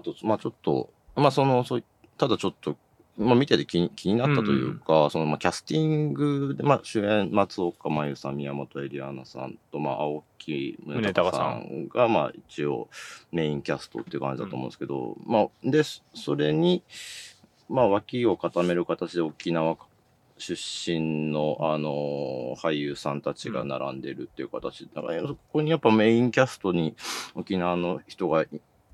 あと、まあちょっと、まあその、そういただちょっと、まあ見てて気に気になったというか、その、まあキャスティングで、まあ主演、松岡真優さん、宮本エリアナさんと、まあ青木宗隆さんが、まあ一応メインキャストっていう感じだと思うんですけど、まあ、で、それに、まあ脇を固める形で沖縄出身の、あの俳優さんたちが並んでるっていう形だから、そこにやっぱメインキャストに沖縄の人が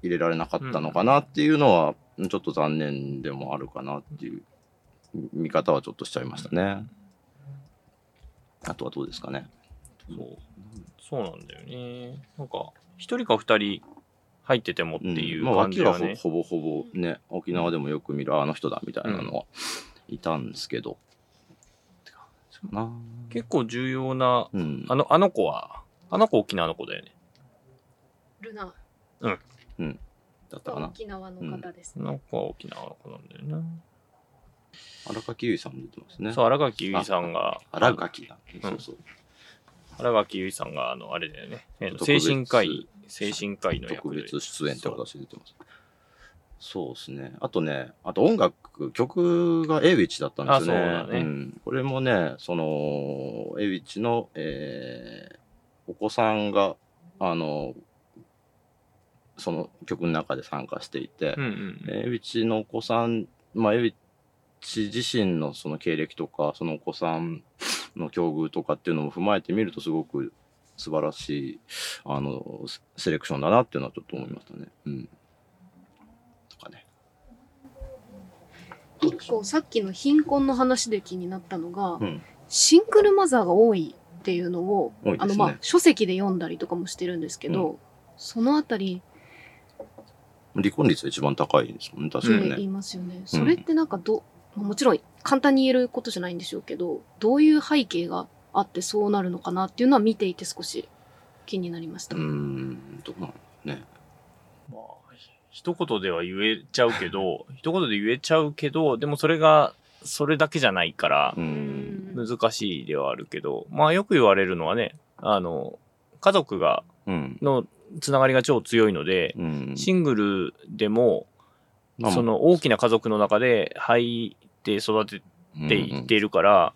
入れられなかったのかなっていうのは、ちょっと残念でもあるかなっていう見方はちょっとしちゃいましたね。あとはどうですかね。そう。そうなんだよね。なんか、一人か二人入っててもっていうまあ、感じ脇ははね。ほほぼほぼね、沖縄でもよく見るあの人だみたいなのはいたんですけど。な。結構重要な、うん。あの、あの子は、あの子沖縄の子だよね。ルナだったかな。沖縄の方ですね。あの子は沖縄の子なんだよな。荒垣結衣さんも出てますね。そう、荒垣結衣さんが、荒垣だ。うんそうそう。荒垣結衣さんが、あの、あれだよね。え精神科医、精神科医の特役で。別出演って形で出てます。そうですね。あとね、あと音楽、曲がエイウィッチだったんですよね。あそうだねん。これもね、その、エイウィッチの、えーお子さんが、あの、その曲の中で参加していて、うんうんうん。エイウィッチのお子さん、まあ、エイウィッチ自身のその経歴とか、そのお子さんの境遇とかっていうのも踏まえてみると、すごく素晴らしい、あの、セセレクションだなっていうのはちょっと思いましたね。うん。とかね。一個さっきの貧困の話で気になったのが、うん。シングルマザーが多いっていうのを、ねあのまあ書籍で読んだりとかもしてるんですけど、そのあたり離婚率が一番高いですもんね、確かにね。で言いますよね。それってなんかど、もちろん簡単に言えることじゃないんでしょうけど、どういう背景があってそうなるのかなっていうのは見ていて少し気になりました。うーん、どうなのね。まあ、一言では言えちゃうけど、一言で言えちゃうけど、でもそれが、それだけじゃないからう、。うんん難しいではあるけど、まあよく言われるのはね、あの、家族が、うん。のつながりが超強いので、うん。シングルでも、まあその大きな家族の中で入って育てていっているから、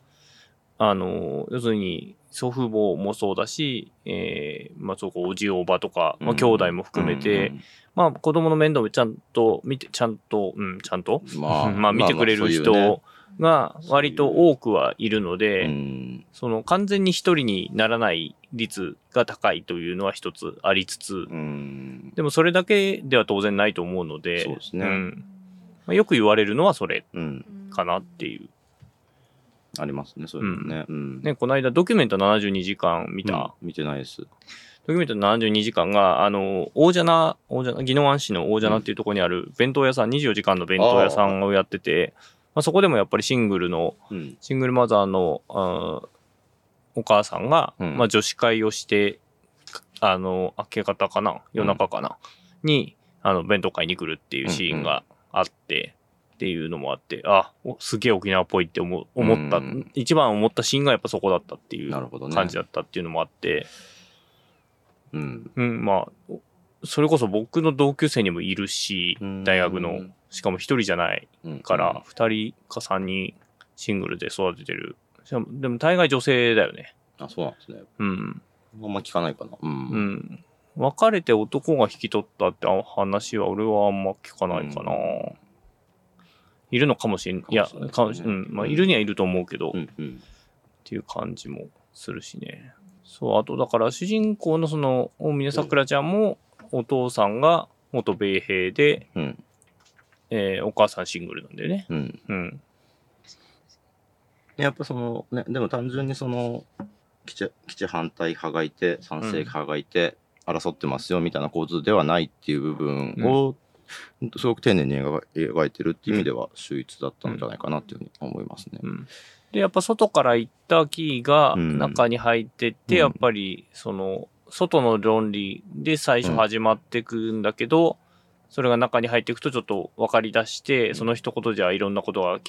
あの、要するに祖父母もそうだし、えー、まあそうか、おじおばとか、まあ兄弟も含めて、、まあ子供の面倒をちゃんと見て、ちゃんと、うん、ちゃんと、うん まあ、まあ見てくれる人が割と多くはいるので、うん。その完全に一人にならない率が高いというのは一つありつつ、うん。でもそれだけでは当然ないと思うので、そうですねんまあ、よく言われるのはそれうん。かなっていう。ありますね、そういうのね。うん。ね、この間ドキュメント72時間見た、うん見てないです。ドキュメント72時間が、あの、大蛇名、大蛇名、宜野湾市の大蛇名っていうところにある弁当屋さん、24時間の弁当屋さんをやってて、まあ、そこでもやっぱりシングルの、うん。シングルマザーの、あーお母さんが、うんまあ女子会をして、あの、明け方かな夜中かな、に、あの、弁当会に来るっていうシーンがあって、っていうのもあって、あ、おすげえ沖縄っぽいって思う思った、うん一番思ったシーンがやっぱそこだったっていう。感じだったっていうのもあって、うん。うん、まあ、おそれこそ僕の同級生にもいるしうん、大学の、しかも一人じゃないうんから、二人か三人シングルで育ててる。でも大概女性だよね。あ、そうなんですね。うん。あんま聞かないかな。う。うんん。別れて男が引き取ったって話は俺はあんま聞かないかな。うんいるのかもしれん。いや、かかもしれないうん。まあ、いるにはいると思うけど、っうん。うん。ていう感じもするしね。そう、あとだから主人公のその、大峰さくらちゃんも、お父さんが元米兵で、うん。えーお母さんシングルなんだよね。うん。うん。やっぱそのね、でも単純にその、基地、基地反対派がいて、賛成派がいて、争ってますよみたいな構図ではないっていう部分を、すごく丁寧に描描いてるっていう意味では秀逸だったんじゃないかなっていうふうに思いますね。うん。で、やっぱ外から行ったキーがうん。中に入ってって、うん。やっぱり、その、外の論理で最初始まってくんだけど、それが中に入っていくとちょっと分かり出して、その一言じゃいろんなことが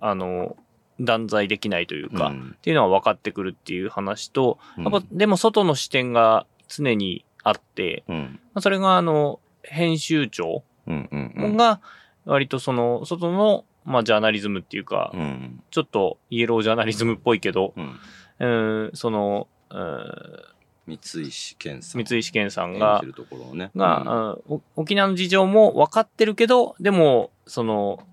あの、断罪できないというか、うん。っていうのは分かってくるっていう話と、うん。やっぱでも外の視点が常にあって、うん。まあそれがあの、編集長うんうんうん。が割とその外の、まあ、ジャーナリズムっていうか、うんちょっとイエロージャーナリズムっぽいけど、うん。うん、その、うん三石健さん。三石健さん演が沖縄の事情も分かってるけど、でも、その、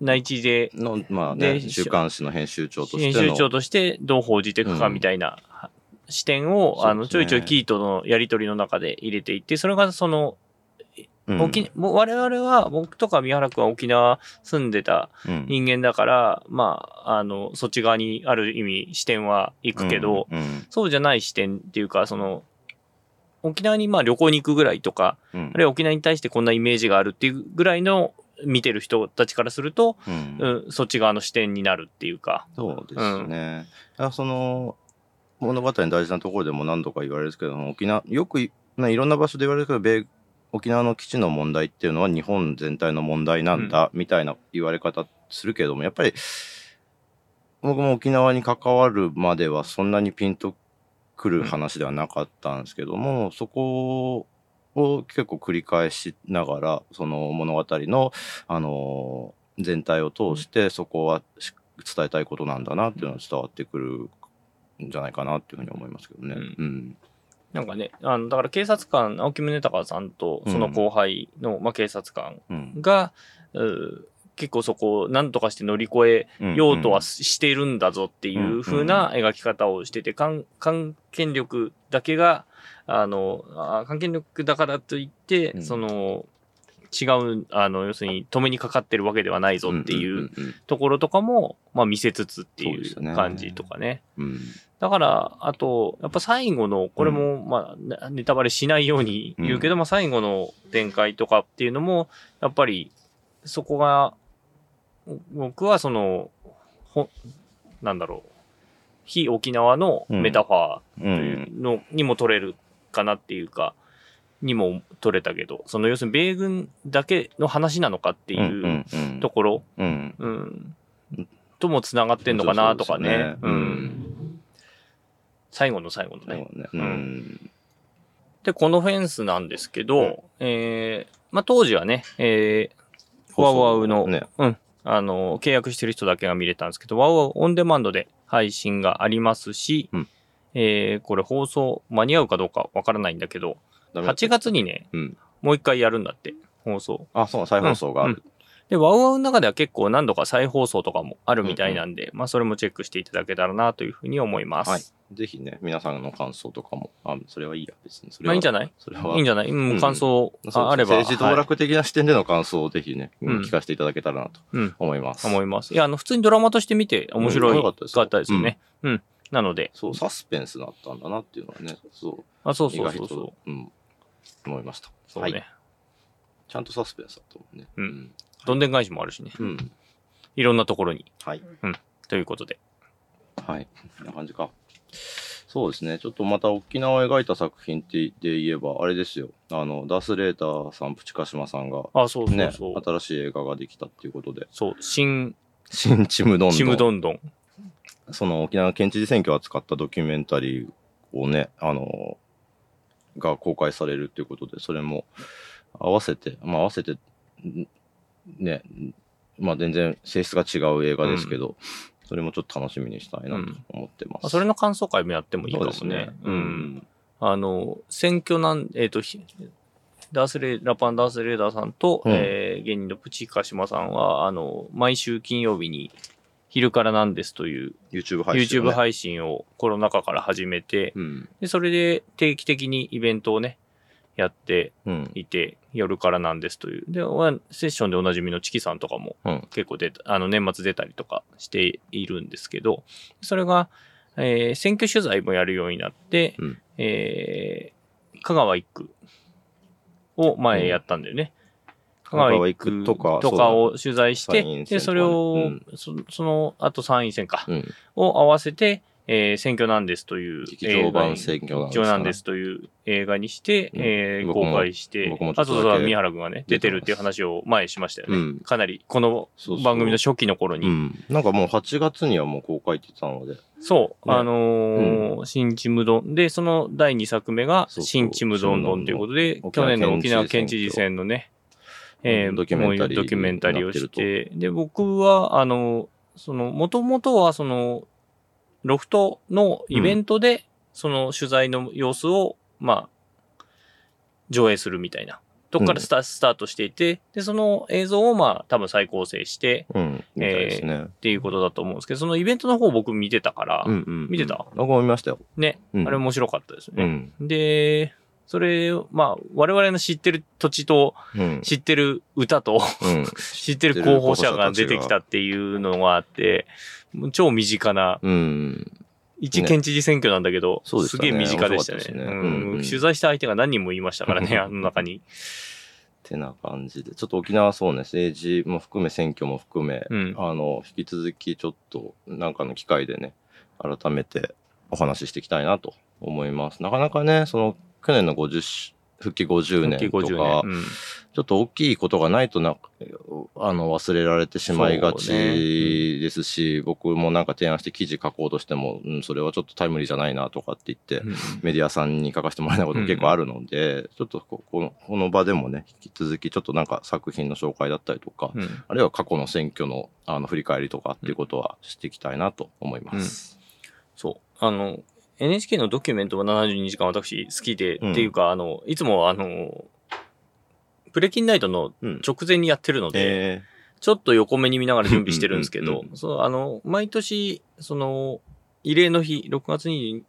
内地でのまあねで週刊誌の編集長として編の集長としてどう報じていくかみたいな視点を、あの、ちょいちょいキーとのやりとりの中で入れていって、それがその、うん。沖もう我々は、僕とか宮原君は沖縄住んでたうん。人間だから、まあ、あの、そっち側にある意味視点は行くけど、うんうん。そうじゃない視点っていうか、その、沖縄にまあ旅行に行くぐらいとか、うん。あるいは沖縄に対してこんなイメージがあるっていうぐらいの見てる人たちからすると、うん。うん、そっち側の視点になるっていうか。そうですね。だからその物語の大事なところでも何度か言われるんですけども沖縄よくい,、ね、いろんな場所で言われるけど米沖縄の基地の問題っていうのは日本全体の問題なんだ、みたいな言われ方するけどもやっぱり僕も沖縄に関わるまではそんなにピンとくる話ではなかったんですけども、そこを結構繰り返しながらその物語のあの全体を通してそこはし伝えたいことなんだなっていうのが伝わってくるんじゃないかなっていうふうに思いますけどね。うん。うんなんかね、あの、だから警察官、青木宗隆さんとその後輩の、まあ、警察官うん。が、うー結構そこを何とかして乗り越えようとはししているんだぞっていう風な描き方をしてて、関関係力だけが、あの、あ関係力だからといって、うん。その、違う、あの、要するに止めにかかってるわけではないぞっていうんんところとかも、まあ見せつつっていそう感じとかね。うん。うんだから、あと、やっぱ最後の、これも、まあ、ネネタバレしないように言うけど、まあ最後の展開とかっていうのも、やっぱり、そこが、僕はその、ほ、なんだろう、非沖縄のメタファーのにも取れるかなっていうか、にも取れたけど、その要するに米軍だけの話なのかっていうところ、うん。うん、ともつながってんのかなとかね。最後の最後のね。ね。うん。で、このフェンスなんですけど、えー、まあ、当時はね、えー、ワウワウの、ね。うん、あの、契約してる人だけが見れたんですけど、ワウワウオンデマンドで配信がありますし、うん。えー、これ放送間に合うかどうかわからないんだけど、8ダメだった。月にね、うん。もう一回やるんだって、放送。あそう再放送がある、で、ワウワウの中では結構何度か再放送とかもあるみたいなんで、まあそれもチェックしていただけたらなというふうに思います。はい。ぜひね皆さんの感想とかもあそれはいいや別に。それはまあいいんじゃない？それは。いいんじゃない？うん、うん。感想そうああれば。政治道楽的な視点での感想をぜひね、うん聞かせていただけたらなとうん。思います。思います。いや、あの、普通にドラマとして見て面白いうんよかったですよ。かったですよね。うん。なので、そう、サスペンスだったんだなっていうのはね、そう、あ、そうそう意外とそう。そう。うん、思いました。そうね、はいちゃんとサスペンスだと思うね。うんどんでん返しもあるしね。うん。うん。いろんなところに。はい。ということで。はい。こんな感じか。そうですね。ちょっとまた沖縄を描いた作品ってで言えば、あれですよ。あの、ダース・レーターさん、プチカシマさんが、あ、そうそうね。新しい映画ができたっていうことで、そう、新、新チムドンドン。ちむどんどん。その沖縄県知事選挙を扱ったドキュメンタリーをね、あの、が公開されるということで、それも合わせて、まあ合わせて、んね、まあ全然性質が違う映画ですけど、それもちょっと楽しみにしたいなと思ってます。あそれの感想会もやってもいいかもねそうですね。。うん。あの、選挙なん、えっ、と、ひダースレイ、ラパンダースレーダーさんと、うんえー芸人のプチカシマさんは、あの、毎週金曜日に、昼からなんですという YouTube 配信、YouTube 配信をコロナ禍から始めて、うん。で、それで定期的にイベントをね、やってうん。いて、夜からなんですという。で、セッションでおなじみのチキさんとかもうん。結構出た、あの、年末出たりとかしているんですけど、それが、えー選挙取材もやるようになって、うんえー香川一区を前やったんだよね。香川一区とかとかを取材して、で、それを、うんそその後参院選か、うん。を合わせて、えー選挙なんですという劇場版選挙なんですかね。劇場なんですという映画にして、うん。えー公開してあとは宮原君がね出てるっていう話を前にしましたよね、うん。かなりこの番組の初期の頃に。うん。なんかもう8月にはもう公開って言ってたので。そう、ね。あのー新ちむどん。で、その第2作目が、新ちむどんどんということで、去年の沖縄県知事選のね、えードキュメンタリードキュメンタリーをしてて、で、僕は、あの、その、もともとは、その、ロフトのイベントで、その取材の様子を、まあ、上映するみたいな。とこからスタ,、スタートしていて、で、その映像を、まあ、多分再構成して、うん。みたいですね。っていうことだと思うんですけど、そのイベントの方僕見てたから、うんうん。見てた？僕も見ましたよ。ね、うんあれ面白かったですね。うん。で、それ、まあ、我々の知ってる土地と、うん。知ってる歌と、うん。知ってる候補者が出てきたっていうのがあって、超身近な、うん。一県知事選挙なんだけど、ねすげえ身近でしたね取材した相手が何人もいましたからね、あの中に。てな感じで。ちょっと沖縄そうね、政治も含め、選挙も含め、うんあの、引き続きちょっと、なんかの機会でね、改めてお話ししていきたいなと思います。なかなかね、その、去年の50し、復帰50年と50か、年。うんちょっと大きいことがないとな、あの、忘れられてしまいがちですし、僕もなんか提案して記事書こうとしても、うん、それはちょっとタイムリーじゃないなとかって言って、うんメディアさんに書かせてもらえないことも結構あるので、ちょっとここのこの場でもね、引き続きちょっとなんか作品の紹介だったりとか、うんあるいは過去の選挙のあの振り返りとかっていうことはしていきたいなと思います。そう。あの、NHK のドキュメントは72時間私好きで、うんっていうか、あの、いつもあの、プレキンナイトのうん。直前にやってるので、えちょっと横目に見ながら準備してるんですけどうんうんう、そう、あの、毎年、その、慰霊の日、6月23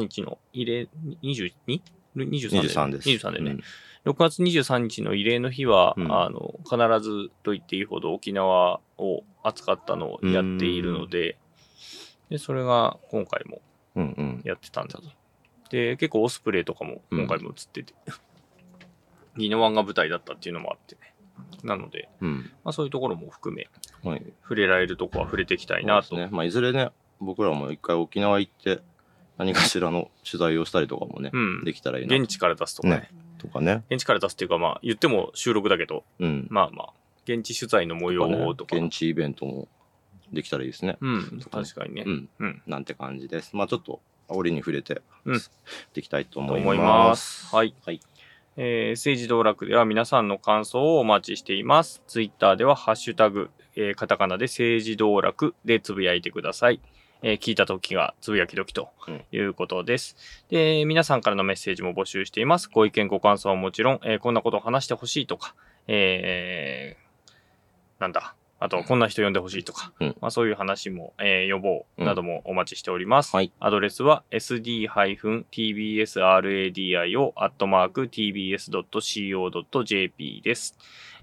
日の慰霊、22?23 ー、23です。23でね。6月23日の慰霊の日は、うんあの、必ずと言っていいほど沖縄を扱ったのをやっているので、で、それが今回もうん。うんうん。やってたんだと。で、結構オスプレイとかも今回も映ってて、宜野湾が舞台だったっていうのもあってね。なので、うん。まあそういうところも含め、はい。触れられるとこは触れていきたいなと。ね。まあ、いずれね、僕らも一回沖縄行って、何かしらの取材をしたりとかもね、うん。できたらいいな現地から出すとかねねとかね。現地から出すっていうか、まあ言っても収録だけど、うん。まあまあ、現地取材の模様とか。ね現地イベントもできたらいいですね。うん、確かにね。うん。うん。なんて感じです。まあちょっと、折に触れて、うんできたいとと思い思いま。ますす。はい。はい。えー政治道楽では皆さんの感想をお待ちしています。ツイッターではハッシュタグ、えーカタカナで政治道楽でつぶやいてください。えー聞いた時がつぶやき時ということです。で、皆さんからのメッセージも募集しています。ご意見、ご感想はもちろん、えーこんなことを話してほしいとか、えーなんだ、あと、こんな人呼んでほしいとか、うんまあ、そういう話も、えー予防などもお待ちしております。はいアドレスは sd-tbsradio アットマーク tbs.co.jp です。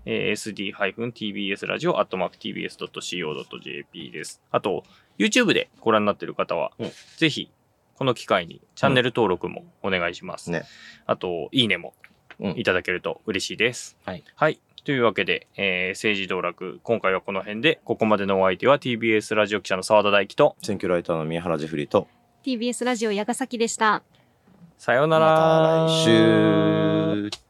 えー sd-tbs ラジオアットマーク tbs.co.jp です。あと、YouTube でご覧になっている方は、うんぜひ、この機会にチャンネル登録もお願いします。ねあと、いいねもうんいただけると嬉しいです。はい。はい。というわけで、えー政治道楽、今回はこの辺で、ここまでのお相手は TBS ラジオ記者の澤田大樹と、選挙ライターの宮原ジフリと、TBS ラジオ矢ヶ崎でした。さようなら。また来週。